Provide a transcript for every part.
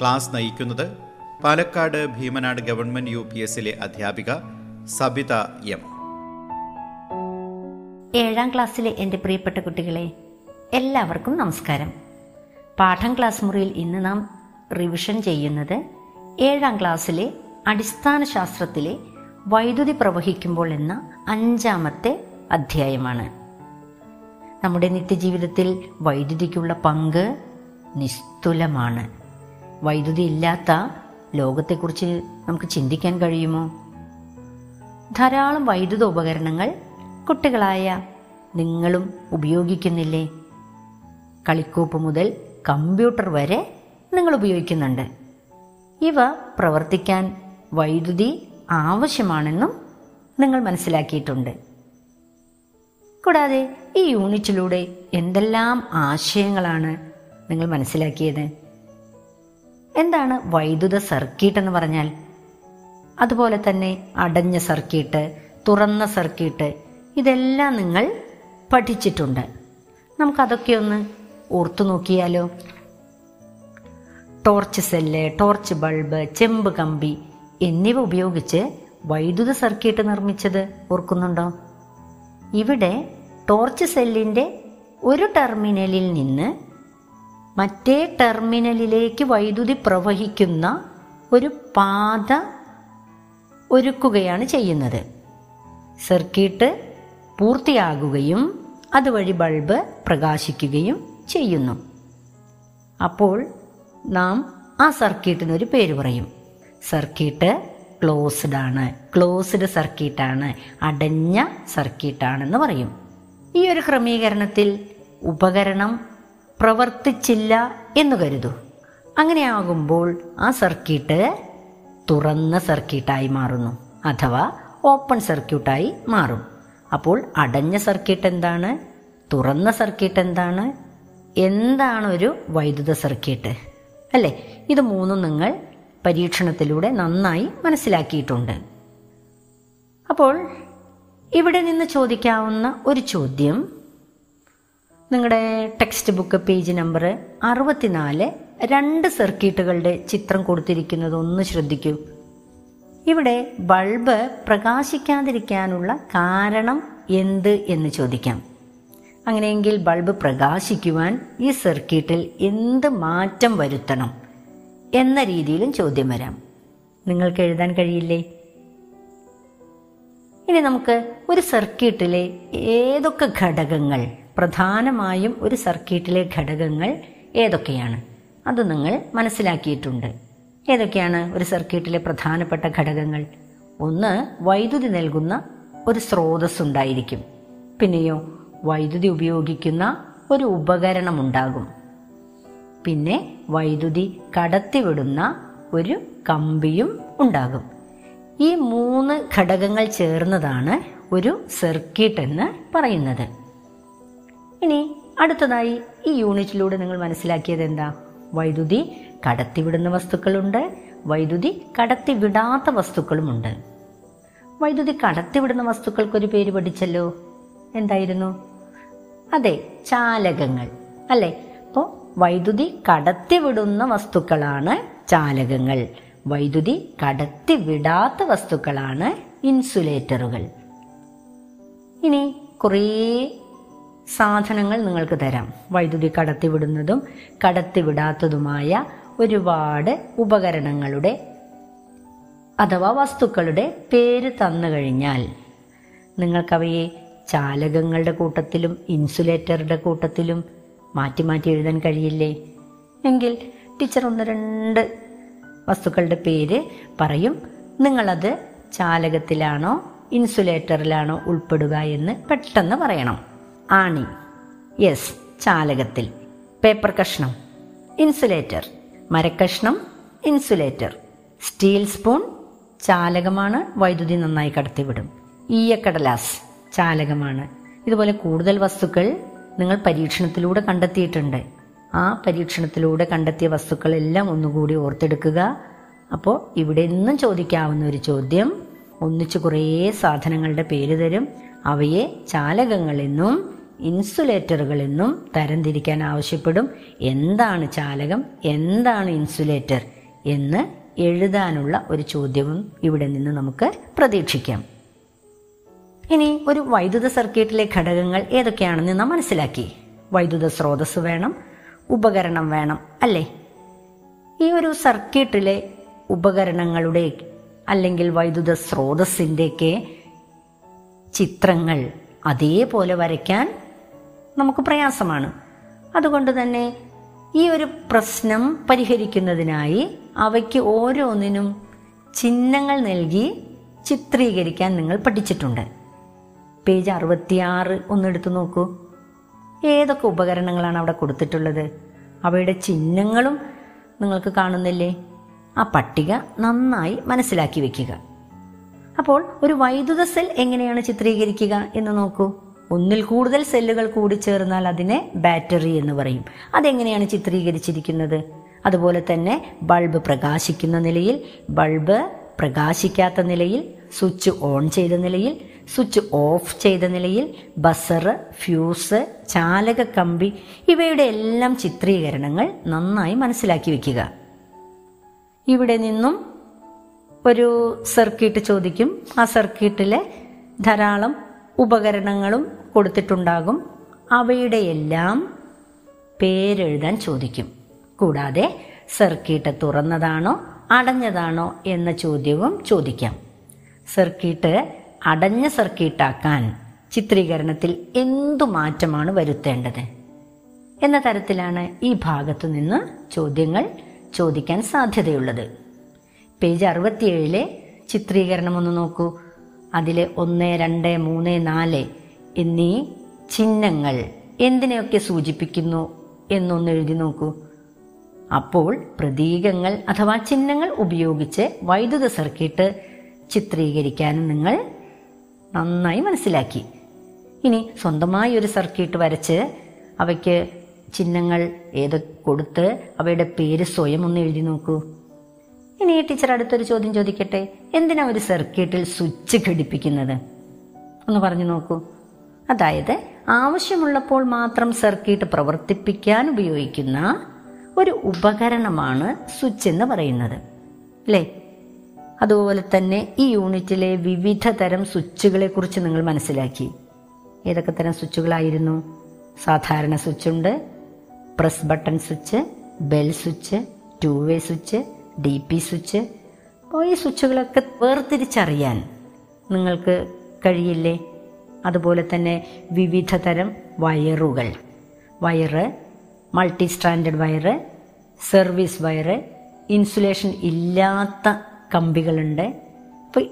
Class നയിക്കുന്നത് Palakkad Bheemanad government U P എസിലെ അധ്യാപിക സബിത എം. ഏഴാം ക്ലാസ്സിലെ എന്റെ പ്രിയപ്പെട്ട കുട്ടികളെ എല്ലാവർക്കും നമസ്കാരം. പാഠം ക്ലാസ് മുറിയിൽ ഇന്ന് നാം റിവിഷൻ ചെയ്യുന്നത് ഏഴാം ക്ലാസ്സിലെ അടിസ്ഥാന ശാസ്ത്രത്തിലെ വൈദ്യുതി പ്രവഹിക്കുമ്പോൾ എന്ന അഞ്ചാമത്തെ അധ്യായമാണ്. നമ്മുടെ നിത്യജീവിതത്തിൽ വൈദ്യുതിക്കുള്ള പങ്ക് നിസ്തുലമാണ്. വൈദ്യുതി ഇല്ലാത്ത ലോകത്തെക്കുറിച്ച് നമുക്ക് ചിന്തിക്കാൻ കഴിയുമോ? ധാരാളം വൈദ്യുത ഉപകരണങ്ങൾ കുട്ടികളായ നിങ്ങളും ഉപയോഗിക്കുന്നില്ലേ? കളിക്കോപ്പ് മുതൽ കമ്പ്യൂട്ടർ വരെ നിങ്ങൾ ഉപയോഗിക്കുന്നുണ്ട്. ഇവ പ്രവർത്തിക്കാൻ വൈദ്യുതി ആവശ്യമാണെന്നും നിങ്ങൾ മനസ്സിലാക്കിയിട്ടുണ്ട്. കൂടാതെ ഈ യൂണിറ്റിലൂടെ എന്തെല്ലാം ആശയങ്ങളാണ് നിങ്ങൾ മനസ്സിലാക്കിയത്? എന്താണ് വൈദ്യുത സർക്യൂട്ട് എന്ന് പറഞ്ഞാൽ? അതുപോലെ തന്നെ അടഞ്ഞ സർക്യൂട്ട് തുറന്ന സർക്യൂട്ട് ഇതെല്ലാം നിങ്ങൾ പഠിച്ചിട്ടുണ്ട്. നമുക്കതൊക്കെ ഒന്ന് ഓർത്തു നോക്കിയാലോ? ടോർച്ച് സെല്ല് ടോർച്ച് ബൾബ് ചെമ്പ് കമ്പി എന്നിവ ഉപയോഗിച്ച് വൈദ്യുത സർക്യൂട്ട് നിർമ്മിച്ചത് ഓർക്കുന്നുണ്ടോ? ഇവിടെ ടോർച്ച് സെല്ലിന്റെ ഒരു ടെർമിനലിൽ നിന്ന് മറ്റേ ടെർമിനലിലേക്ക് വൈദ്യുതി പ്രവഹിക്കുന്ന ഒരു പാത ഒരുക്കുകയാണ് ചെയ്യുന്നത്. സർക്യൂട്ട് പൂർത്തിയാകുകയും അതുവഴി ബൾബ് പ്രകാശിക്കുകയും ചെയ്യുന്നു. അപ്പോൾ നാം ആ സർക്യൂട്ടിനൊരു പേര് പറയും. സർക്യൂട്ട് ക്ലോസ്ഡ് ആണ്. ക്ലോസ്ഡ് സർക്യൂട്ടാണ്. അടഞ്ഞ സർക്യൂട്ടാണെന്ന് പറയും. ഈ ഒരു ക്രമീകരണത്തിൽ ഉപകരണം പ്രവർത്തിച്ചില്ല എന്ന് കരുതൂ. അങ്ങനെയാകുമ്പോൾ ആ സർക്യൂട്ട് തുറന്ന സർക്യൂട്ടായി മാറുന്നു അഥവാ ഓപ്പൺ സർക്യൂട്ടായി മാറും. അപ്പോൾ അടഞ്ഞ സർക്യൂട്ട് എന്താണ്? തുറന്ന സർക്യൂട്ട് എന്താണ്? എന്താണ് ഒരു വൈദ്യുത സർക്യൂട്ട്? അല്ലേ? ഇത് മൂന്നും നിങ്ങൾ പരീക്ഷണത്തിലൂടെ നന്നായി മനസ്സിലാക്കിയിട്ടുണ്ട്. അപ്പോൾ ഇവിടെ നിന്ന് ചോദിക്കാവുന്ന ഒരു ചോദ്യം നിങ്ങളുടെ ടെക്സ്റ്റ് ബുക്ക് പേജ് നമ്പർ അറുപത്തിനാല് രണ്ട് സർക്യൂട്ടുകളുടെ ചിത്രം കൊടുത്തിരിക്കുന്നത് ഒന്ന് ശ്രദ്ധിക്കൂ. ഇവിടെ ബൾബ് പ്രകാശിക്കാതിരിക്കാനുള്ള കാരണം എന്ത് എന്ന് ചോദിക്കാം. അങ്ങനെയെങ്കിൽ ബൾബ് പ്രകാശിക്കുവാൻ ഈ സർക്യൂട്ടിൽ എന്ത് മാറ്റം വരുത്തണം എന്ന രീതിയിലും ചോദ്യം വരാം. നിങ്ങൾക്ക് എഴുതാൻ കഴിയില്ലേ? ഇനി നമുക്ക് ഒരു സർക്യൂട്ടിലെ ഏതൊക്കെ ഘടകങ്ങൾ പ്രധാനമായും ഒരു സർക്യൂട്ടിലെ ഘടകങ്ങൾ ഏതൊക്കെയാണ്? അത് നിങ്ങൾ മനസ്സിലാക്കിയിട്ടുണ്ട്. ഏതൊക്കെയാണ് ഒരു സർക്യൂട്ടിലെ പ്രധാനപ്പെട്ട ഘടകങ്ങൾ? ഒന്ന് വൈദ്യുതി നൽകുന്ന ഒരു സ്രോതസ് ഉണ്ടായിരിക്കും. പിന്നെയോ വൈദ്യുതി ഉപയോഗിക്കുന്ന ഒരു ഉപകരണം ഉണ്ടാകും. പിന്നെ വൈദ്യുതി കടത്തിവിടുന്ന ഒരു കമ്പിയും ഉണ്ടാകും. ഈ മൂന്ന് ഘടകങ്ങൾ ചേർന്നതാണ് ഒരു സർക്യൂട്ട് എന്ന് പറയുന്നത്. ഇനി അടുത്തതായി ഈ യൂണിറ്റിലൂടെ നിങ്ങൾ മനസ്സിലാക്കിയത് എന്താ? വൈദ്യുതി കടത്തിവിടുന്ന വസ്തുക്കളുണ്ട് വൈദ്യുതി കടത്തിവിടാത്ത വസ്തുക്കളുമുണ്ട്. വൈദ്യുതി കടത്തിവിടുന്ന വസ്തുക്കൾക്കൊരു പേര് പഠിച്ചല്ലോ. എന്തായിരുന്നു? അതെ ചാലകങ്ങൾ. അല്ലേ? അപ്പോൾ വൈദ്യുതി കടത്തിവിടുന്ന വസ്തുക്കളാണ് ചാലകങ്ങൾ. വൈദ്യുതി കടത്തിവിടാത്ത വസ്തുക്കളാണ് ഇൻസുലേറ്ററുകൾ. ഇനി കുറേ സാധനങ്ങൾ നിങ്ങൾക്ക് തരാം. വൈദ്യുതി കടത്തിവിടുന്നതും കടത്തിവിടാത്തതുമായ ഒരുപാട് ഉപകരണങ്ങളുടെ അഥവാ വസ്തുക്കളുടെ പേര് തന്നു കഴിഞ്ഞാൽ നിങ്ങൾക്കവയെ ചാലകങ്ങളുടെ കൂട്ടത്തിലും ഇൻസുലേറ്ററുടെ കൂട്ടത്തിലും മാറ്റി മാറ്റി എഴുതാൻ കഴിയില്ലേ? എങ്കിൽ ടീച്ചർ ഒന്ന് രണ്ട് വസ്തുക്കളുടെ പേര് പറയും. നിങ്ങളത് ചാലകത്തിലാണോ ഇൻസുലേറ്ററിലാണോ ഉൾപ്പെടുക എന്ന് പെട്ടെന്ന് പറയണം. ആണി. യെസ് ചാലകത്തിൽ. പേപ്പർ കഷ്ണം. ഇൻസുലേറ്റർ മരക്കഷ്ണം ഇൻസുലേറ്റർ സ്റ്റീൽ സ്പൂൺ ചാലകമാണ് വൈദ്യുതി നന്നായി കടത്തിവിടും. ഈയക്കടലാസ് ചാലകമാണ്. ഇതുപോലെ കൂടുതൽ വസ്തുക്കൾ നിങ്ങൾ പരീക്ഷണത്തിലൂടെ കണ്ടെത്തിയിട്ടുണ്ട്. ആ പരീക്ഷണത്തിലൂടെ കണ്ടെത്തിയ വസ്തുക്കളെല്ലാം ഒന്നുകൂടി ഓർത്തെടുക്കുക. അപ്പോൾ ഇവിടെ നിന്നും ചോദിക്കാവുന്ന ഒരു ചോദ്യം. ഒന്നിച്ച് കുറേ സാധനങ്ങളുടെ പേര് തരും. അവയെ ചാലകങ്ങളെന്നും ഇൻസുലേറ്ററുകളെന്നും തരംതിരിക്കാൻ ആവശ്യപ്പെടും. എന്താണ് ചാലകം? എന്താണ് ഇൻസുലേറ്റർ? എന്ന് എഴുതാനുള്ള ഒരു ചോദ്യവും ഇവിടെ നിന്ന് നമുക്ക് പ്രതീക്ഷിക്കാം. ഇനി ഒരു വൈദ്യുത സർക്യൂട്ടിലെ ഘടകങ്ങൾ ഏതൊക്കെയാണെന്ന് നാം മനസ്സിലാക്കി. വൈദ്യുത സ്രോതസ് വേണം ഉപകരണം വേണം അല്ലേ? ഈ ഒരു സർക്യൂട്ടിലെ ഉപകരണങ്ങളുടെ അല്ലെങ്കിൽ വൈദ്യുത സ്രോതസ്സിന്റെയൊക്കെ ചിത്രങ്ങൾ അതേപോലെ വരയ്ക്കാൻ നമുക്ക് പ്രയാസമാണ്. അതുകൊണ്ട് തന്നെ ഈ ഒരു പ്രശ്നം പരിഹരിക്കുന്നതിനായി അവയ്ക്ക് ഓരോന്നിനും ചിഹ്നങ്ങൾ നൽകി ചിത്രീകരിക്കാൻ നിങ്ങൾ പഠിച്ചിട്ടുണ്ട്. പേജ് അറുപത്തിയാറ് ഒന്നെടുത്തു നോക്കൂ. ഏതൊക്കെ ഉപകരണങ്ങളാണ് അവിടെ കൊടുത്തിട്ടുള്ളത്? അവയുടെ ചിഹ്നങ്ങളും നിങ്ങൾക്ക് കാണുന്നില്ലേ? ആ പട്ടിക നന്നായി മനസ്സിലാക്കി വെക്കുക. അപ്പോൾ ഒരു വൈദ്യുത സെൽ എങ്ങനെയാണ് ചിത്രീകരിക്കുക എന്ന് നോക്കൂ. ഒന്നിൽ കൂടുതൽ സെല്ലുകൾ കൂടി ചേർന്നാൽ അതിനെ ബാറ്ററി എന്ന് പറയും. അതെങ്ങനെയാണ് ചിത്രീകരിച്ചിരിക്കുന്നത്? അതുപോലെ തന്നെ ബൾബ് പ്രകാശിക്കുന്ന നിലയിൽ ബൾബ് പ്രകാശിക്കാത്ത നിലയിൽ സ്വിച്ച് ഓൺ ചെയ്ത നിലയിൽ സ്വിച്ച് ഓഫ് ചെയ്ത നിലയിൽ ബസർ ഫ്യൂസ് ചാലക കമ്പി ഇവയുടെ എല്ലാം ചിത്രീകരണങ്ങൾ നന്നായി മനസ്സിലാക്കി വയ്ക്കുക ഇവിടെ നിന്നും ഒരു സർക്യൂട്ട് ചോദിക്കും. ആ സർക്യൂട്ടിലെ ധാരാളം ഉപകരണങ്ങളും കൊടുത്തിട്ടുണ്ടാകും. അവയുടെ എല്ലാം പേരെഴുതാൻ ചോദിക്കും. കൂടാതെ സർക്യൂട്ട് തുറന്നതാണോ അടഞ്ഞതാണോ എന്ന ചോദ്യവും ചോദിക്കാം. സർക്യൂട്ട് അടഞ്ഞ സർക്യൂട്ടാക്കാൻ ചിത്രീകരണത്തിൽ എന്തു മാറ്റമാണ് വരുത്തേണ്ടത്? എന്ന തരത്തിലാണ് ഈ ഭാഗത്തു നിന്ന് ചോദ്യങ്ങൾ ചോദിക്കാൻ സാധ്യതയുള്ളത്. പേജ് അറുപത്തിയേഴിലെ ചിത്രീകരണം ഒന്ന് നോക്കൂ. അതിലെ ഒന്ന് രണ്ട് മൂന്ന് നാല് എന്നീ ചിഹ്നങ്ങൾ എന്തിനെയൊക്കെ സൂചിപ്പിക്കുന്നു എന്നൊന്ന് എഴുതി നോക്കൂ. അപ്പോൾ പ്രതീകങ്ങൾ അഥവാ ചിഹ്നങ്ങൾ ഉപയോഗിച്ച് വൈദ്യുത സർക്യൂട്ട് ചിത്രീകരിക്കാനും നിങ്ങൾ നന്നായി മനസ്സിലാക്കി. ഇനി സ്വന്തമായി ഒരു സർക്യൂട്ട് വരച്ച് അവയ്ക്ക് ചിഹ്നങ്ങൾ ഏതൊക്കെ കൊടുത്ത് അവയുടെ പേര് സ്വയം ഒന്ന് എഴുതി നോക്കൂ. ഇനി ഈ ടീച്ചർ അടുത്തൊരു ചോദ്യം ചോദിക്കട്ടെ? എന്തിനാ ഒരു സർക്യൂട്ടിൽ സ്വിച്ച് ഘടിപ്പിക്കുന്നത്? ഒന്ന് പറഞ്ഞു നോക്കൂ. അതായത് ആവശ്യമുള്ളപ്പോൾ മാത്രം സർക്യൂട്ട് പ്രവർത്തിപ്പിക്കാൻ ഉപയോഗിക്കുന്ന ഒരു ഉപകരണമാണ് സ്വിച്ച് എന്ന് പറയുന്നത്. അല്ലേ? അതുപോലെ തന്നെ ഈ യൂണിറ്റിലെ വിവിധ തരം സ്വിച്ചുകളെ കുറിച്ച് നിങ്ങൾ മനസ്സിലാക്കി. ഏതൊക്കെ തരം സ്വിച്ചുകളായിരുന്നു? സാധാരണ സ്വിച്ചുണ്ട്. Press button switch bell switch two way switch D P switch അപ്പോൾ ഈ സ്വിച്ചുകളൊക്കെ വേർതിരിച്ചറിയാൻ നിങ്ങൾക്ക് കഴിയില്ലേ? അതുപോലെ തന്നെ വിവിധ തരം വയറുകൾ. Wire multi standard wire service wire insulation ഇല്ലാത്ത കമ്പികളുണ്ട്. അപ്പോൾ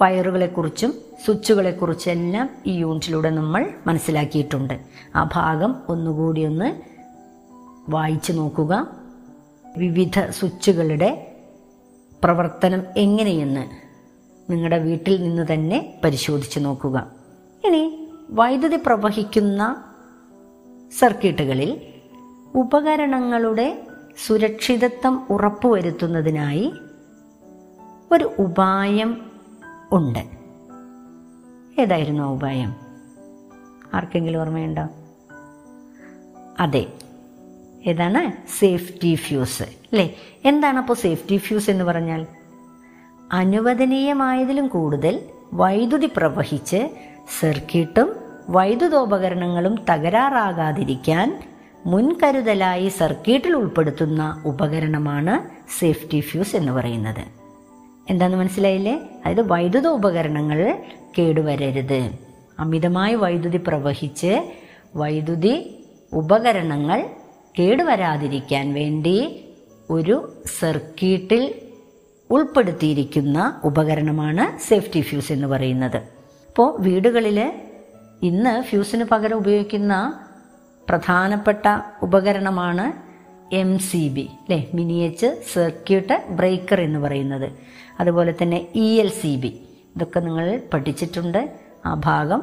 വയറുകളെക്കുറിച്ചും സ്വിച്ചുകളെക്കുറിച്ചെല്ലാം ഈ യൂണിറ്റിലൂടെ നമ്മൾ മനസ്സിലാക്കിയിട്ടുണ്ട്. ആ ഭാഗം ഒന്നുകൂടി ഒന്ന് വായിച്ചു നോക്കുക. വിവിധ സ്വിച്ചുകളുടെ പ്രവർത്തനം എങ്ങനെയെന്ന് നിങ്ങളുടെ വീട്ടിൽ നിന്ന് തന്നെ പരിശോധിച്ച് നോക്കുക. ഇനി വൈദ്യുതി പ്രവഹിക്കുന്ന സർക്യൂട്ടുകളിൽ ഉപകരണങ്ങളുടെ സുരക്ഷിതത്വം ഉറപ്പുവരുത്തുന്നതിനായി ഒരു ഉപായം ഉണ്ട്. ഏതായിരുന്നു ആ ഉപായം? ആർക്കെങ്കിലും ഓർമ്മയുണ്ടോ? അതെ. ഏതാണ്? സേഫ്റ്റി ഫ്യൂസ് അല്ലേ എന്താണ് അപ്പോൾ സേഫ്റ്റി ഫ്യൂസ് എന്ന് പറഞ്ഞാൽ? അനുവദനീയമായതിലും കൂടുതൽ വൈദ്യുതി പ്രവഹിച്ച് സർക്യൂട്ടും വൈദ്യുതോപകരണങ്ങളും തകരാറാകാതിരിക്കാൻ മുൻകരുതലായി സർക്യൂട്ടിൽ ഉൾപ്പെടുത്തുന്ന ഉപകരണമാണ് സേഫ്റ്റി ഫ്യൂസ് എന്ന് പറയുന്നത്. എന്താന്ന് മനസ്സിലായില്ലേ? അതായത് വൈദ്യുത ഉപകരണങ്ങൾ കേടുവരരുത്. അമിതമായി വൈദ്യുതി പ്രവഹിച്ച് വൈദ്യുതി ഉപകരണങ്ങൾ കേടുവരാതിരിക്കാൻ വേണ്ടി ഒരു സർക്യൂട്ടിൽ ഉൾപ്പെടുത്തിയിരിക്കുന്ന ഉപകരണമാണ് സേഫ്റ്റി ഫ്യൂസ് എന്ന് പറയുന്നത്. അപ്പോൾ വീടുകളിൽ ഇന്ന് ഫ്യൂസിന് പകരം ഉപയോഗിക്കുന്ന പ്രധാനപ്പെട്ട ഉപകരണമാണ് എം സി ബി അല്ലേ മിനിയേച്ചർ സർക്യൂട്ട് ബ്രേക്കർ എന്ന് പറയുന്നത്. അതുപോലെ തന്നെ ഇ എൽ സി ബി ഇതൊക്കെ നിങ്ങൾ പഠിച്ചിട്ടുണ്ട്. ആ ഭാഗം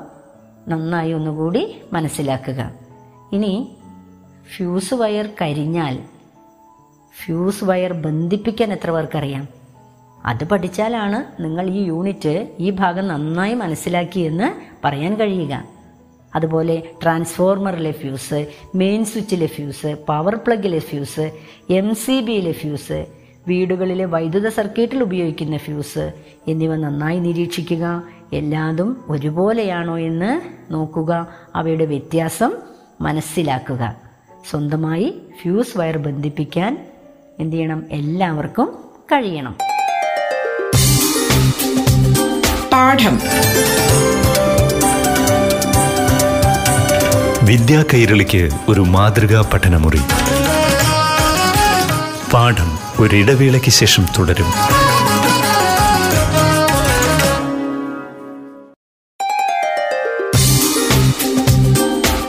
നന്നായി ഒന്നുകൂടി മനസ്സിലാക്കുക. ഇനി ഫ്യൂസ് വയർ കരിഞ്ഞാൽ ഫ്യൂസ് വയർ ബന്ധിപ്പിക്കാൻ എത്ര പേർക്കറിയാം? അത് പഠിച്ചാലാണ് നിങ്ങൾ ഈ യൂണിറ്റ് ഈ ഭാഗം നന്നായി മനസ്സിലാക്കിയെന്ന് പറയാൻ കഴിയുക. അതുപോലെ ട്രാൻസ്ഫോർമറിലെ ഫ്യൂസ് മെയിൻ സ്വിച്ചിലെ ഫ്യൂസ് പവർ പ്ലഗിലെ ഫ്യൂസ് എം സി ബിയിലെ ഫ്യൂസ് വീടുകളിലെ വൈദ്യുത സർക്യൂട്ടിൽ ഉപയോഗിക്കുന്ന ഫ്യൂസ് എന്നിവ നന്നായി നിരീക്ഷിക്കുക. എല്ലാതും ഒരുപോലെയാണോ എന്ന് നോക്കുക. അവയുടെ വ്യത്യാസം മനസ്സിലാക്കുക. സ്വന്തമായി ഫ്യൂസ് വയർ ബന്ധിപ്പിക്കാൻ എന്ത് ചെയ്യണം? എല്ലാവർക്കും കഴിയണം. പാഠം. വിദ്യാ കൈരളിക്ക് ഒരു മാതൃകാ പഠനമുറി. പാഠം ഒരിടവേളയ്ക്ക് ശേഷം തുടരും.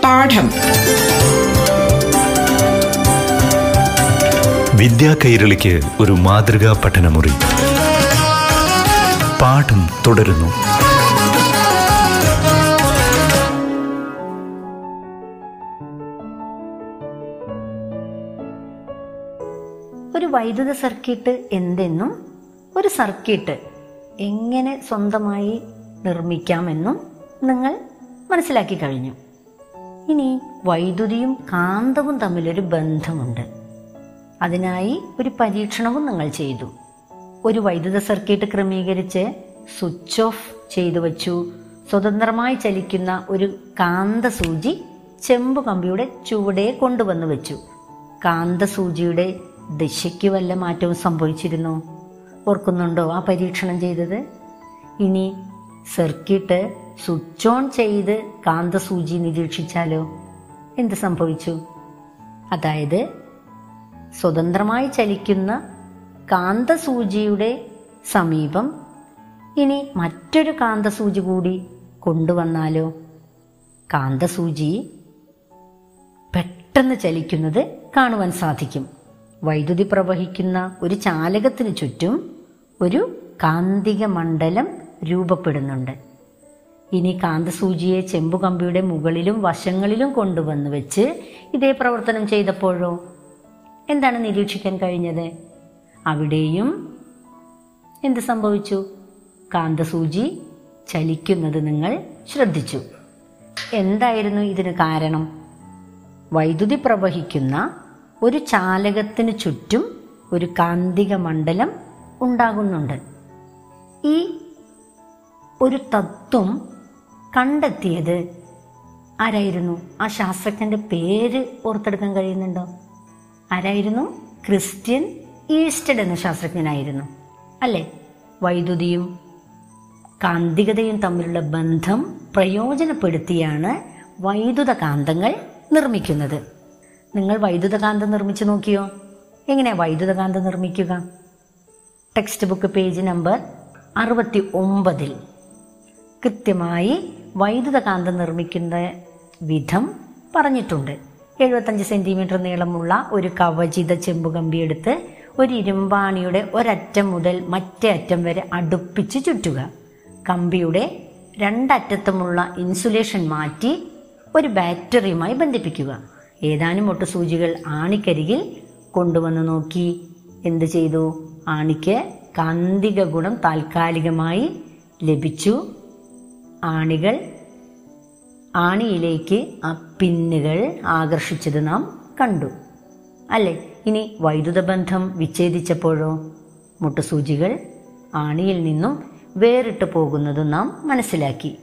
പാഠം. വിദ്യാ കൈരളിക്ക് ഒരു മാതൃകാ പഠനമുറി. പാഠം തുടരുന്നു. ഒരു വൈദ്യുത സർക്യൂട്ട് എന്തെന്നും ഒരു സർക്യൂട്ട് എങ്ങനെ സ്വന്തമായി നിർമ്മിക്കാമെന്നും നിങ്ങൾ മനസ്സിലാക്കി കഴിഞ്ഞു. ഇനി വൈദ്യുതിയും കാന്തവും തമ്മിലൊരു ബന്ധമുണ്ട്. അതിനായി ഒരു പരീക്ഷണവും നിങ്ങൾ ചെയ്തു. ഒരു വൈദ്യുത സർക്യൂട്ട് ക്രമീകരിച്ച് സ്വിച്ച് ഓഫ് ചെയ്തു വച്ചു. സ്വതന്ത്രമായി ചലിക്കുന്ന ഒരു കാന്തസൂചി ചെമ്പ് കമ്പിയുടെ ചുവടെ കൊണ്ടുവന്ന് വെച്ചു. കാന്തസൂചിയുടെ ദിശയ്ക്ക് വല്ല മാറ്റവും സംഭവിച്ചിരുന്നു? ഓർക്കുന്നുണ്ടോ ആ പരീക്ഷണം ചെയ്തത്? ഇനി സർക്യൂട്ട് സ്വിച്ച് ഓൺ ചെയ്ത് കാന്തസൂചി നിരീക്ഷിച്ചാലോ? എന്ത് സംഭവിച്ചു? അതായത് സ്വതന്ത്രമായി ചലിക്കുന്ന കാന്തസൂചിയുടെ സമീപം ഇനി മറ്റൊരു കാന്തസൂചി കൂടി കൊണ്ടുവന്നാലോ? കാന്തസൂചി പെട്ടെന്ന് ചലിക്കുന്നത് കാണുവാൻ സാധിക്കും. വൈദ്യുതി പ്രവഹിക്കുന്ന ഒരു ചാലകത്തിന് ചുറ്റും ഒരു കാന്തിക മണ്ഡലം രൂപപ്പെടുന്നുണ്ട്. ഇനി കാന്തസൂചിയെ ചെമ്പുകമ്പിയുടെ മുകളിലും വശങ്ങളിലും കൊണ്ടുവന്ന് വെച്ച് ഇതേ പ്രവർത്തനം ചെയ്തപ്പോഴോ? എന്താണ് നിരീക്ഷിക്കാൻ കഴിഞ്ഞത്? അവിടെയും എന്ത് സംഭവിച്ചു? കാന്തസൂചി ചലിക്കുന്നത് നിങ്ങൾ ശ്രദ്ധിച്ചു. എന്തായിരുന്നു ഇതിന് കാരണം? വൈദ്യുതി പ്രവഹിക്കുന്ന ഒരു ചാലകത്തിന് ചുറ്റും ഒരു കാന്തിക മണ്ഡലം ഉണ്ടാകുന്നുണ്ട്. ഈ ഒരു തത്വം കണ്ടെത്തിയത് ആരായിരുന്നു? ആ ശാസ്ത്രജ്ഞന്റെ പേര് ഓർത്തെടുക്കാൻ കഴിയുന്നുണ്ടോ? ആരായിരുന്നു? ക്രിസ്ത്യൻ ഈസ്റ്റഡ് എന്ന ശാസ്ത്രജ്ഞനായിരുന്നു. അല്ലേ? വൈദ്യുതിയും കാന്തികതയും തമ്മിലുള്ള ബന്ധം പ്രയോജനപ്പെടുത്തിയാണ് വൈദ്യുത കാന്തങ്ങൾ നിർമ്മിക്കുന്നത്. നിങ്ങൾ വൈദ്യുത കാന്തം നിർമ്മിച്ചു നോക്കിയോ? എങ്ങനെയാ വൈദ്യുത കാന്തം നിർമ്മിക്കുക? ടെക്സ്റ്റ് ബുക്ക് പേജ് നമ്പർ അറുപത്തി ഒമ്പതിൽ കൃത്യമായി വൈദ്യുത കാന്തം നിർമ്മിക്കുന്ന വിധം പറഞ്ഞിട്ടുണ്ട്. എഴുപത്തഞ്ച് സെന്റിമീറ്റർ നീളമുള്ള ഒരു കവചിത ചെമ്പുകമ്പി എടുത്ത് ഒരു ഇരുമ്പാണിയുടെ ഒരറ്റം മുതൽ മറ്റേ അറ്റം വരെ അടുപ്പിച്ച് ചുറ്റുക. കമ്പിയുടെ രണ്ടറ്റത്തുമുള്ള ഇൻസുലേഷൻ മാറ്റി ഒരു ബാറ്ററിയുമായി ബന്ധിപ്പിക്കുക. ഏതാനും ഒട്ടു സൂചികൾ ആണിക്കരികിൽ കൊണ്ടുവന്ന് നോക്കി. എന്ത് ചെയ്തു? ആണിക്ക് കാന്തിക ഗുണം താൽക്കാലികമായി ലഭിച്ചു. ആണികൾ ആണിയിലേക്ക് ആ പിന്നുകൾ ആകർഷിച്ചത് നാം കണ്ടു. അല്ലേ? ഇനി വൈദ്യുത ബന്ധം വിച്ഛേദിച്ചപ്പോഴോ? മുട്ടുസൂചികൾ ആണിയിൽ നിന്നും വേറിട്ട് പോകുന്നത് നാം മനസ്സിലാക്കി.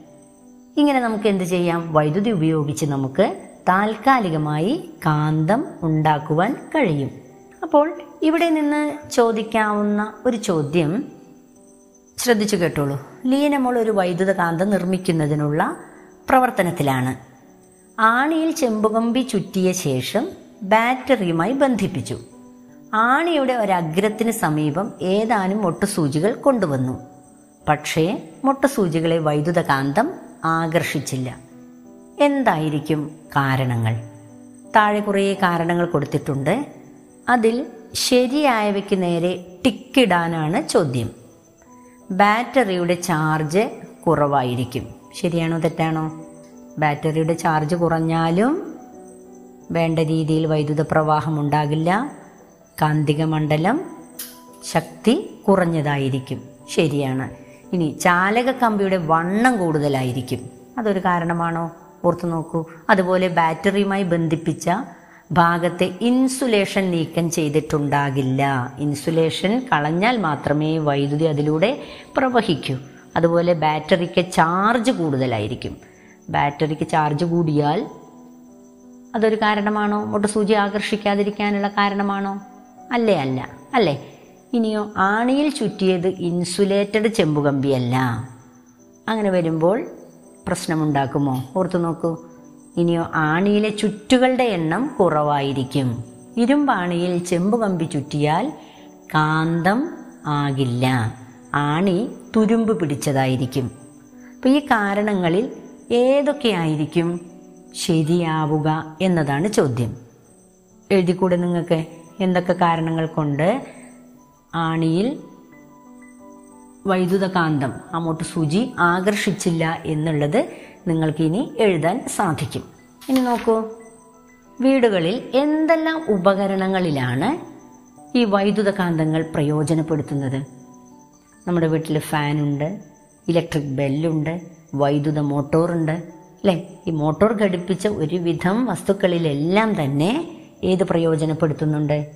ഇങ്ങനെ നമുക്ക് എന്ത് ചെയ്യാം? വൈദ്യുതി ഉപയോഗിച്ച് നമുക്ക് താൽക്കാലികമായി കാന്തം ഉണ്ടാക്കുവാൻ കഴിയും. അപ്പോൾ ഇവിടെ നിന്ന് ചോദിക്കാവുന്ന ഒരു ചോദ്യം ശ്രദ്ധിച്ചു കേട്ടോളൂ. ലീനമോൾ ഒരു വൈദ്യുത കാന്തം നിർമ്മിക്കുന്നതിനുള്ള പ്രവർത്തനത്തിലാണ്. ആണിയിൽ ചെമ്പുകമ്പി ചുറ്റിയ ശേഷം ബാറ്ററിയുമായി ബന്ധിപ്പിച്ചു. ആണിയുടെ ഒരഗ്രത്തിന് സമീപം ഏതാനും മൊട്ടുസൂചികൾ കൊണ്ടുവന്നു. പക്ഷേ മൊട്ടുസൂചികളെ വൈദ്യുതകാന്തം ആകർഷിച്ചില്ല. എന്തായിരിക്കും കാരണങ്ങൾ? താഴെ കുറേ കാരണങ്ങൾ കൊടുത്തിട്ടുണ്ട്. അതിൽ ശരിയായവയ്ക്ക് നേരെ ടിക്കിടാനാണ് ചോദ്യം. ബാറ്ററിയുടെ ചാർജ് കുറവായിരിക്കും. ശരിയാണോ തെറ്റാണോ? ബാറ്ററിയുടെ ചാർജ് കുറഞ്ഞാലും വേണ്ട രീതിയിൽ വൈദ്യുത പ്രവാഹം ഉണ്ടാകില്ല. കാന്തിക മണ്ഡലം ശക്തി കുറഞ്ഞതായിരിക്കും. ശരിയാണ്. ഇനി ചാലക കമ്പിയുടെ വണ്ണം കൂടുതലായിരിക്കും. അതൊരു കാരണമാണോ? ഓർത്തു നോക്കൂ. അതുപോലെ ബാറ്ററിയുമായി ബന്ധിപ്പിച്ച ഭാഗത്തെ ഇൻസുലേഷൻ നീക്കം ചെയ്തിട്ടുണ്ടാകില്ല. ഇൻസുലേഷൻ കളഞ്ഞാൽ മാത്രമേ വൈദ്യുതി അതിലൂടെ പ്രവഹിക്കൂ. അതുപോലെ ബാറ്ററിക്ക് ചാർജ് കൂടുതലായിരിക്കും. ബാറ്ററിക്ക് ചാർജ് കൂടിയാൽ അതൊരു കാരണമാണോ? മുട്ടസൂചി ആകർഷിക്കാതിരിക്കാനുള്ള കാരണമാണോ? അല്ലേ അല്ല. അല്ലേ? ഇനിയോ ആണിയിൽ ചുറ്റിയത് ഇൻസുലേറ്റഡ് ചെമ്പുകമ്പിയല്ല അങ്ങനെ വരുമ്പോൾ പ്രശ്നമുണ്ടാക്കുമോ? ഓർത്തു നോക്കൂ. ഇനിയോ ആണിയിലെ ചുറ്റുകളുടെ എണ്ണം കുറവായിരിക്കും. ഇരുമ്പാണിയിൽ ചെമ്പുകമ്പി ചുറ്റിയാൽ കാന്തം ആകില്ല. ആണി തുരുമ്പ് പിടിച്ചതായിരിക്കും. അപ്പം ഈ കാരണങ്ങളിൽ ഏതൊക്കെയായിരിക്കും ശരിയാവുക എന്നതാണ് ചോദ്യം. എഴുതിക്കൂടെ നിങ്ങൾക്ക്? എന്തൊക്കെ കാരണങ്ങൾ കൊണ്ട്? ആണിയിൽ വൈദ്യുതകാന്തം അങ്ങോട്ട് സൂചി ആകർഷിച്ചില്ല എന്നുള്ളത് നിങ്ങൾക്ക് ഇനി എഴുതാൻ സാധിക്കും. ഇനി നോക്കൂ. വീടുകളിൽ എന്തെല്ലാം ഉപകരണങ്ങളിലാണ് ഈ വൈദ്യുതകാന്തങ്ങൾ പ്രയോജനപ്പെടുത്തുന്നത്? നമ്മുടെ വീട്ടിൽ ഫാനുണ്ട് ഇലക്ട്രിക് ബെല്ലുണ്ട് വൈദ്യുത മോട്ടോറുണ്ട് അല്ലേ? ഈ മോട്ടോർ ഘടിപ്പിച്ച ഒരുവിധം വസ്തുക്കളിലെല്ലാം തന്നെ ഏത് പ്രയോജനപ്പെടുത്തുന്നുണ്ട്?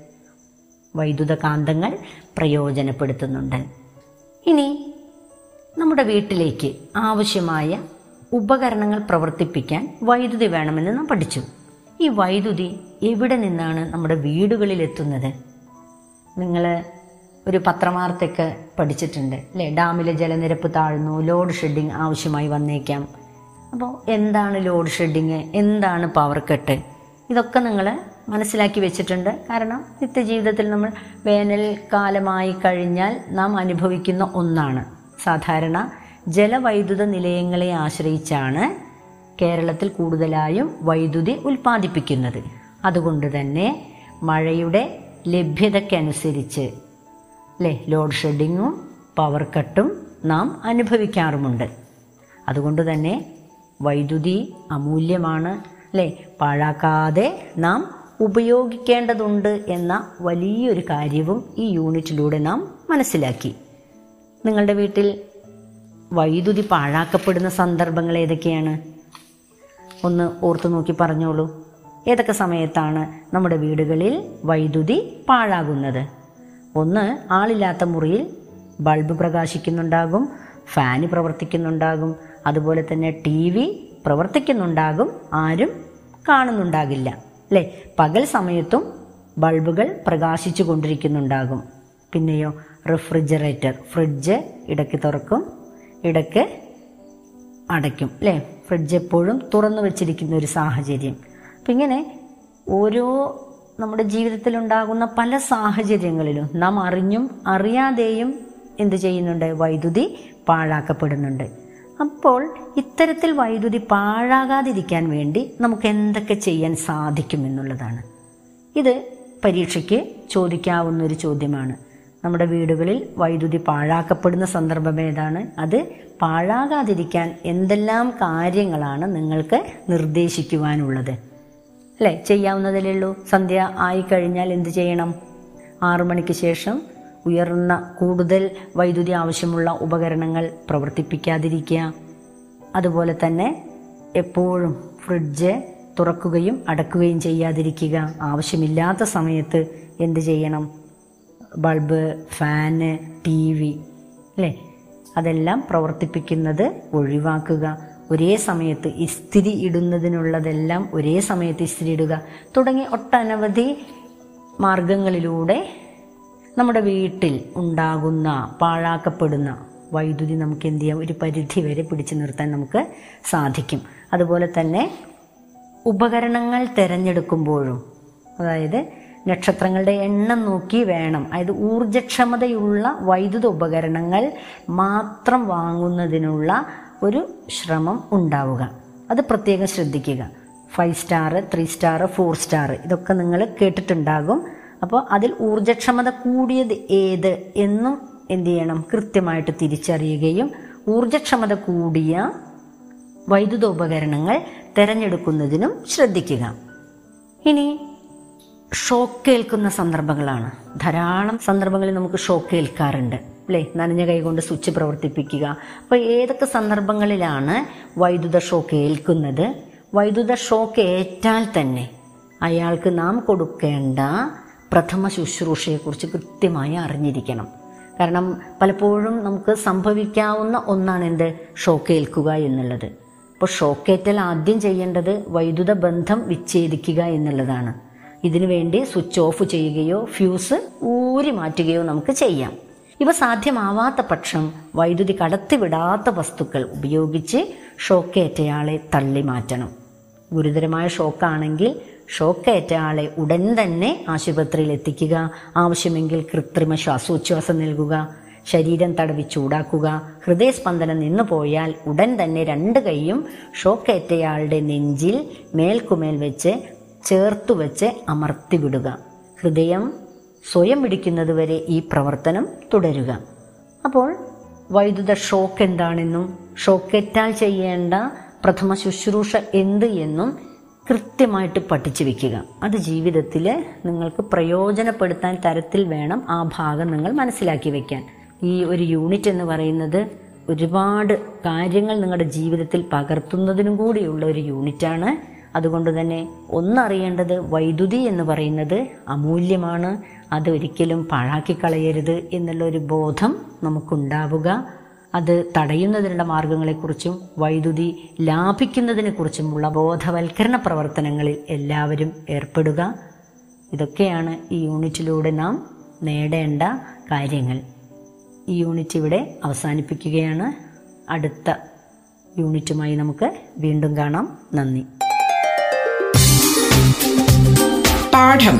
വൈദ്യുത കാന്തങ്ങൾ പ്രയോജനപ്പെടുത്തുന്നുണ്ട്. ഇനി നമ്മുടെ വീട്ടിലേക്ക് ആവശ്യമായ ഉപകരണങ്ങൾ പ്രവർത്തിപ്പിക്കാൻ വൈദ്യുതി വേണമെന്ന് നാം പഠിച്ചു. ഈ വൈദ്യുതി എവിടെ നിന്നാണ് നമ്മുടെ വീടുകളിൽ എത്തുന്നത് നിങ്ങൾ ഒരു പത്രവാർത്തയൊക്കെ പഠിച്ചിട്ടുണ്ട് അല്ലേ? ഡാമിലെ ജലനിരപ്പ് താഴ്ന്നു ലോഡ് ഷെഡിങ് ആവശ്യമായി വന്നേക്കാം. അപ്പോൾ എന്താണ് ലോഡ് ഷെഡിങ്? എന്താണ് പവർ കട്ട്? ഇതൊക്കെ നിങ്ങൾ മനസ്സിലാക്കി വെച്ചിട്ടുണ്ട്. കാരണം നിത്യജീവിതത്തിൽ നമ്മൾ വേനൽക്കാലമായി കഴിഞ്ഞാൽ നാം അനുഭവിക്കുന്ന ഒന്നാണ്. സാധാരണ ജലവൈദ്യുത നിലയങ്ങളെ ആശ്രയിച്ചാണ് കേരളത്തിൽ കൂടുതലായും വൈദ്യുതി ഉൽപ്പാദിപ്പിക്കുന്നത്. അതുകൊണ്ട് തന്നെ മഴയുടെ ലഭ്യതയ്ക്കനുസരിച്ച് അല്ലേ ലോഡ് ഷെഡിങ്ങും പവർ കട്ടും നാം അനുഭവിക്കാറുമുണ്ട്. അതുകൊണ്ട് തന്നെ വൈദ്യുതി അമൂല്യമാണ് അല്ലേ പാഴാക്കാതെ നാം ഉപയോഗിക്കേണ്ടതുണ്ട് എന്ന വലിയൊരു കാര്യവും ഈ യൂണിറ്റിലൂടെ നാം മനസ്സിലാക്കി. നിങ്ങളുടെ വീട്ടിൽ വൈദ്യുതി പാഴാക്കപ്പെടുന്ന സന്ദർഭങ്ങൾ ഏതൊക്കെയാണ്? ഒന്ന് ഓർത്തു നോക്കി പറഞ്ഞോളൂ. ഏതൊക്കെ സമയത്താണ് നമ്മുടെ വീടുകളിൽ വൈദ്യുതി പാഴാകുന്നത്? ഒന്ന് ആളില്ലാത്ത മുറിയിൽ ബൾബ് പ്രകാശിക്കുന്നുണ്ടാകും ഫാന് പ്രവർത്തിക്കുന്നുണ്ടാകും അതുപോലെ തന്നെ ടി വി പ്രവർത്തിക്കുന്നുണ്ടാകും ആരും കാണുന്നുണ്ടാകില്ല. അല്ലേ? പകൽ സമയത്തും ബൾബുകൾ പ്രകാശിച്ചു കൊണ്ടിരിക്കുന്നുണ്ടാകും. പിന്നെയോ റെഫ്രിജറേറ്റർ. ഫ്രിഡ്ജ് ഇടയ്ക്ക് തുറക്കും ഇടയ്ക്ക് അടയ്ക്കും. അല്ലേ? ഫ്രിഡ്ജ് എപ്പോഴും തുറന്നു വെച്ചിരിക്കുന്ന ഒരു സാഹചര്യം. അപ്പം ഇങ്ങനെ ഓരോ നമ്മുടെ ജീവിതത്തിൽ ഉണ്ടാകുന്ന പല സാഹചര്യങ്ങളിലും നാം അറിഞ്ഞും അറിയാതെയും എന്ത് ചെയ്യുന്നുണ്ട്? വൈദ്യുതി പാഴാക്കപ്പെടുന്നുണ്ട്. അപ്പോൾ ഇത്തരത്തിൽ വൈദ്യുതി പാഴാകാതിരിക്കാൻ വേണ്ടി നമുക്ക് എന്തൊക്കെ ചെയ്യാൻ സാധിക്കും എന്നുള്ളതാണ്. ഇത് പരീക്ഷയ്ക്ക് ചോദിക്കാവുന്ന ഒരു ചോദ്യമാണ്. നമ്മുടെ വീടുകളിൽ വൈദ്യുതി പാഴാക്കപ്പെടുന്ന സന്ദർഭം ഏതാണ്? അത് പാഴാകാതിരിക്കാൻ എന്തെല്ലാം കാര്യങ്ങളാണ് നിങ്ങൾക്ക് നിർദ്ദേശിക്കുവാനുള്ളത്? അല്ലേ? ചെയ്യാവുന്നതല്ലേ ഉള്ളൂ. സന്ധ്യ ആയി കഴിഞ്ഞാൽ എന്ത് ചെയ്യണം? ആറു മണിക്ക് ശേഷം ഉയർന്ന കൂടുതൽ വൈദ്യുതി ആവശ്യമുള്ള ഉപകരണങ്ങൾ പ്രവർത്തിപ്പിക്കാതിരിക്കുക. അതുപോലെ തന്നെ എപ്പോഴും ഫ്രിഡ്ജ് തുറക്കുകയും അടക്കുകയും ചെയ്യാതിരിക്കുക. ആവശ്യമില്ലാത്ത സമയത്ത് എന്ത് ചെയ്യണം? ബൾബ് ഫാന് ടി വി അല്ലേ? അതെല്ലാം പ്രവർത്തിപ്പിക്കുന്നത് ഒഴിവാക്കുക. ഒരേ സമയത്ത് ഇസ്തിരി ഇടുന്നതിനുള്ളതെല്ലാം ഒരേ സമയത്ത് ഇസ്തിരി ഇടുക. തുടങ്ങി ഒട്ടനവധി മാർഗങ്ങളിലൂടെ നമ്മുടെ വീട്ടിൽ ഉണ്ടാകുന്ന പാഴാക്കപ്പെടുന്ന വൈദ്യുതി നമുക്ക് എന്ത് ചെയ്യാം? ഒരു പരിധി വരെ പിടിച്ചു നിർത്താൻ നമുക്ക് സാധിക്കും. അതുപോലെ തന്നെ ഉപകരണങ്ങൾ തിരഞ്ഞെടുക്കുമ്പോഴും അതായത് നക്ഷത്രങ്ങളുടെ എണ്ണം നോക്കി വേണം. അതായത് ഊർജക്ഷമതയുള്ള വൈദ്യുത ഉപകരണങ്ങൾ മാത്രം വാങ്ങുന്നതിനുള്ള ഒരു ശ്രമം ഉണ്ടാവുക. അത് പ്രത്യേകം ശ്രദ്ധിക്കുക. Five star three star four star ഇതൊക്കെ നിങ്ങൾ കേട്ടിട്ടുണ്ടാകും. അപ്പോൾ അതിൽ ഊർജക്ഷമത കൂടിയത് ഏത് എന്നും എന്ത് ചെയ്യണം? കൃത്യമായിട്ട് തിരിച്ചറിയുകയും ഊർജക്ഷമത കൂടിയ വൈദ്യുതോപകരണങ്ങൾ തിരഞ്ഞെടുക്കുന്നതിനും ശ്രദ്ധിക്കുക. ഇനി ഷോക്കേൽക്കുന്ന സന്ദർഭങ്ങളാണ്. ധാരാളം സന്ദർഭങ്ങളിൽ നമുക്ക് ഷോക്കേൽക്കാറുണ്ട് അല്ലേ നനഞ്ഞ കൈകൊണ്ട് സ്വിച്ച് പ്രവർത്തിപ്പിക്കുക. അപ്പോൾ ഏതൊക്കെ സന്ദർഭങ്ങളിലാണ് വൈദ്യുത ഷോക്ക് ഏൽക്കുന്നത്? വൈദ്യുത ഷോക്ക് ഏറ്റാൽ തന്നെ അയാൾക്ക് നാം കൊടുക്കേണ്ട പ്രഥമ ശുശ്രൂഷയെക്കുറിച്ച് കൃത്യമായി അറിഞ്ഞിരിക്കണം. കാരണം പലപ്പോഴും നമുക്ക് സംഭവിക്കാവുന്ന ഒന്നാണ് എന്ത്? ഷോക്ക് ഏൽക്കുക എന്നുള്ളത്. അപ്പോൾ ഷോക്കേറ്റൽ ആദ്യം ചെയ്യേണ്ടത് വൈദ്യുത ബന്ധം വിച്ഛേദിക്കുക എന്നുള്ളതാണ്. ഇതിനു വേണ്ടി സ്വിച്ച് ഓഫ് ചെയ്യുകയോ ഫ്യൂസ് ഊരി മാറ്റുകയോ നമുക്ക് ചെയ്യാം. ഇവ സാധ്യമാവാത്ത പക്ഷം വൈദ്യുതി കടത്തിവിടാത്ത വസ്തുക്കൾ ഉപയോഗിച്ച് ഷോക്കേറ്റയാളെ തള്ളി മാറ്റണം ഗുരുതരമായ ഷോക്കാണെങ്കിൽ ഷോക്കേറ്റ ആളെ ഉടൻ തന്നെ ആശുപത്രിയിൽ എത്തിക്കുക ആവശ്യമെങ്കിൽ കൃത്രിമ ശ്വാസോച്ഛ്വാസം നൽകുക ശരീരം തടവി ചൂടാക്കുക ഹൃദയസ്പന്ദനം നിന്നു പോയാൽ ഉടൻ തന്നെ രണ്ട് കൈയും ഷോക്കേറ്റയാളുടെ നെഞ്ചിൽ മേൽക്കുമേൽ വെച്ച് ചേർത്തു വെച്ച് അമർത്തിവിടുക. ഹൃദയം സ്വയം പിടിക്കുന്നതുവരെ ഈ പ്രവർത്തനം തുടരുക. അപ്പോൾ വൈദ്യുത ഷോക്ക് എന്താണെന്നും ഷോക്കേറ്റാൽ ചെയ്യേണ്ട പ്രഥമ ശുശ്രൂഷ എന്ത് എന്നും കൃത്യമായിട്ട് പഠിച്ചു വെക്കുക. അത് ജീവിതത്തിൽ നിങ്ങൾക്ക് പ്രയോജനപ്പെടുത്താൻ തരത്തിൽ വേണം ആ ഭാഗം നിങ്ങൾ മനസ്സിലാക്കി വെക്കാൻ. ഈ ഒരു യൂണിറ്റ് എന്ന് പറയുന്നത് ഒരുപാട് കാര്യങ്ങൾ നിങ്ങളുടെ ജീവിതത്തിൽ പകർത്തുന്നതിനും കൂടിയുള്ള ഒരു യൂണിറ്റാണ്. അതുകൊണ്ട് തന്നെ ഒന്നറിയേണ്ടത് വൈദ്യുതി എന്ന് പറയുന്നത് അമൂല്യമാണ്. അത് ഒരിക്കലും പാഴാക്കി കളയരുത് എന്നുള്ളൊരു ബോധം നമുക്കുണ്ടാവുക. അത് തടയുന്നതിനുള്ള മാർഗങ്ങളെക്കുറിച്ചും വൈദ്യുതി ലാഭിക്കുന്നതിനെക്കുറിച്ചുമുള്ള ബോധവൽക്കരണ പ്രവർത്തനങ്ങളിൽ എല്ലാവരും ഏർപ്പെടുക. ഇതൊക്കെയാണ് ഈ യൂണിറ്റിലൂടെ നാം നേടേണ്ട കാര്യങ്ങൾ. ഈ യൂണിറ്റ് ഇവിടെ അവസാനിപ്പിക്കുകയാണ്. അടുത്ത യൂണിറ്റുമായി നമുക്ക് വീണ്ടും കാണാം. നന്ദി. പാഠം.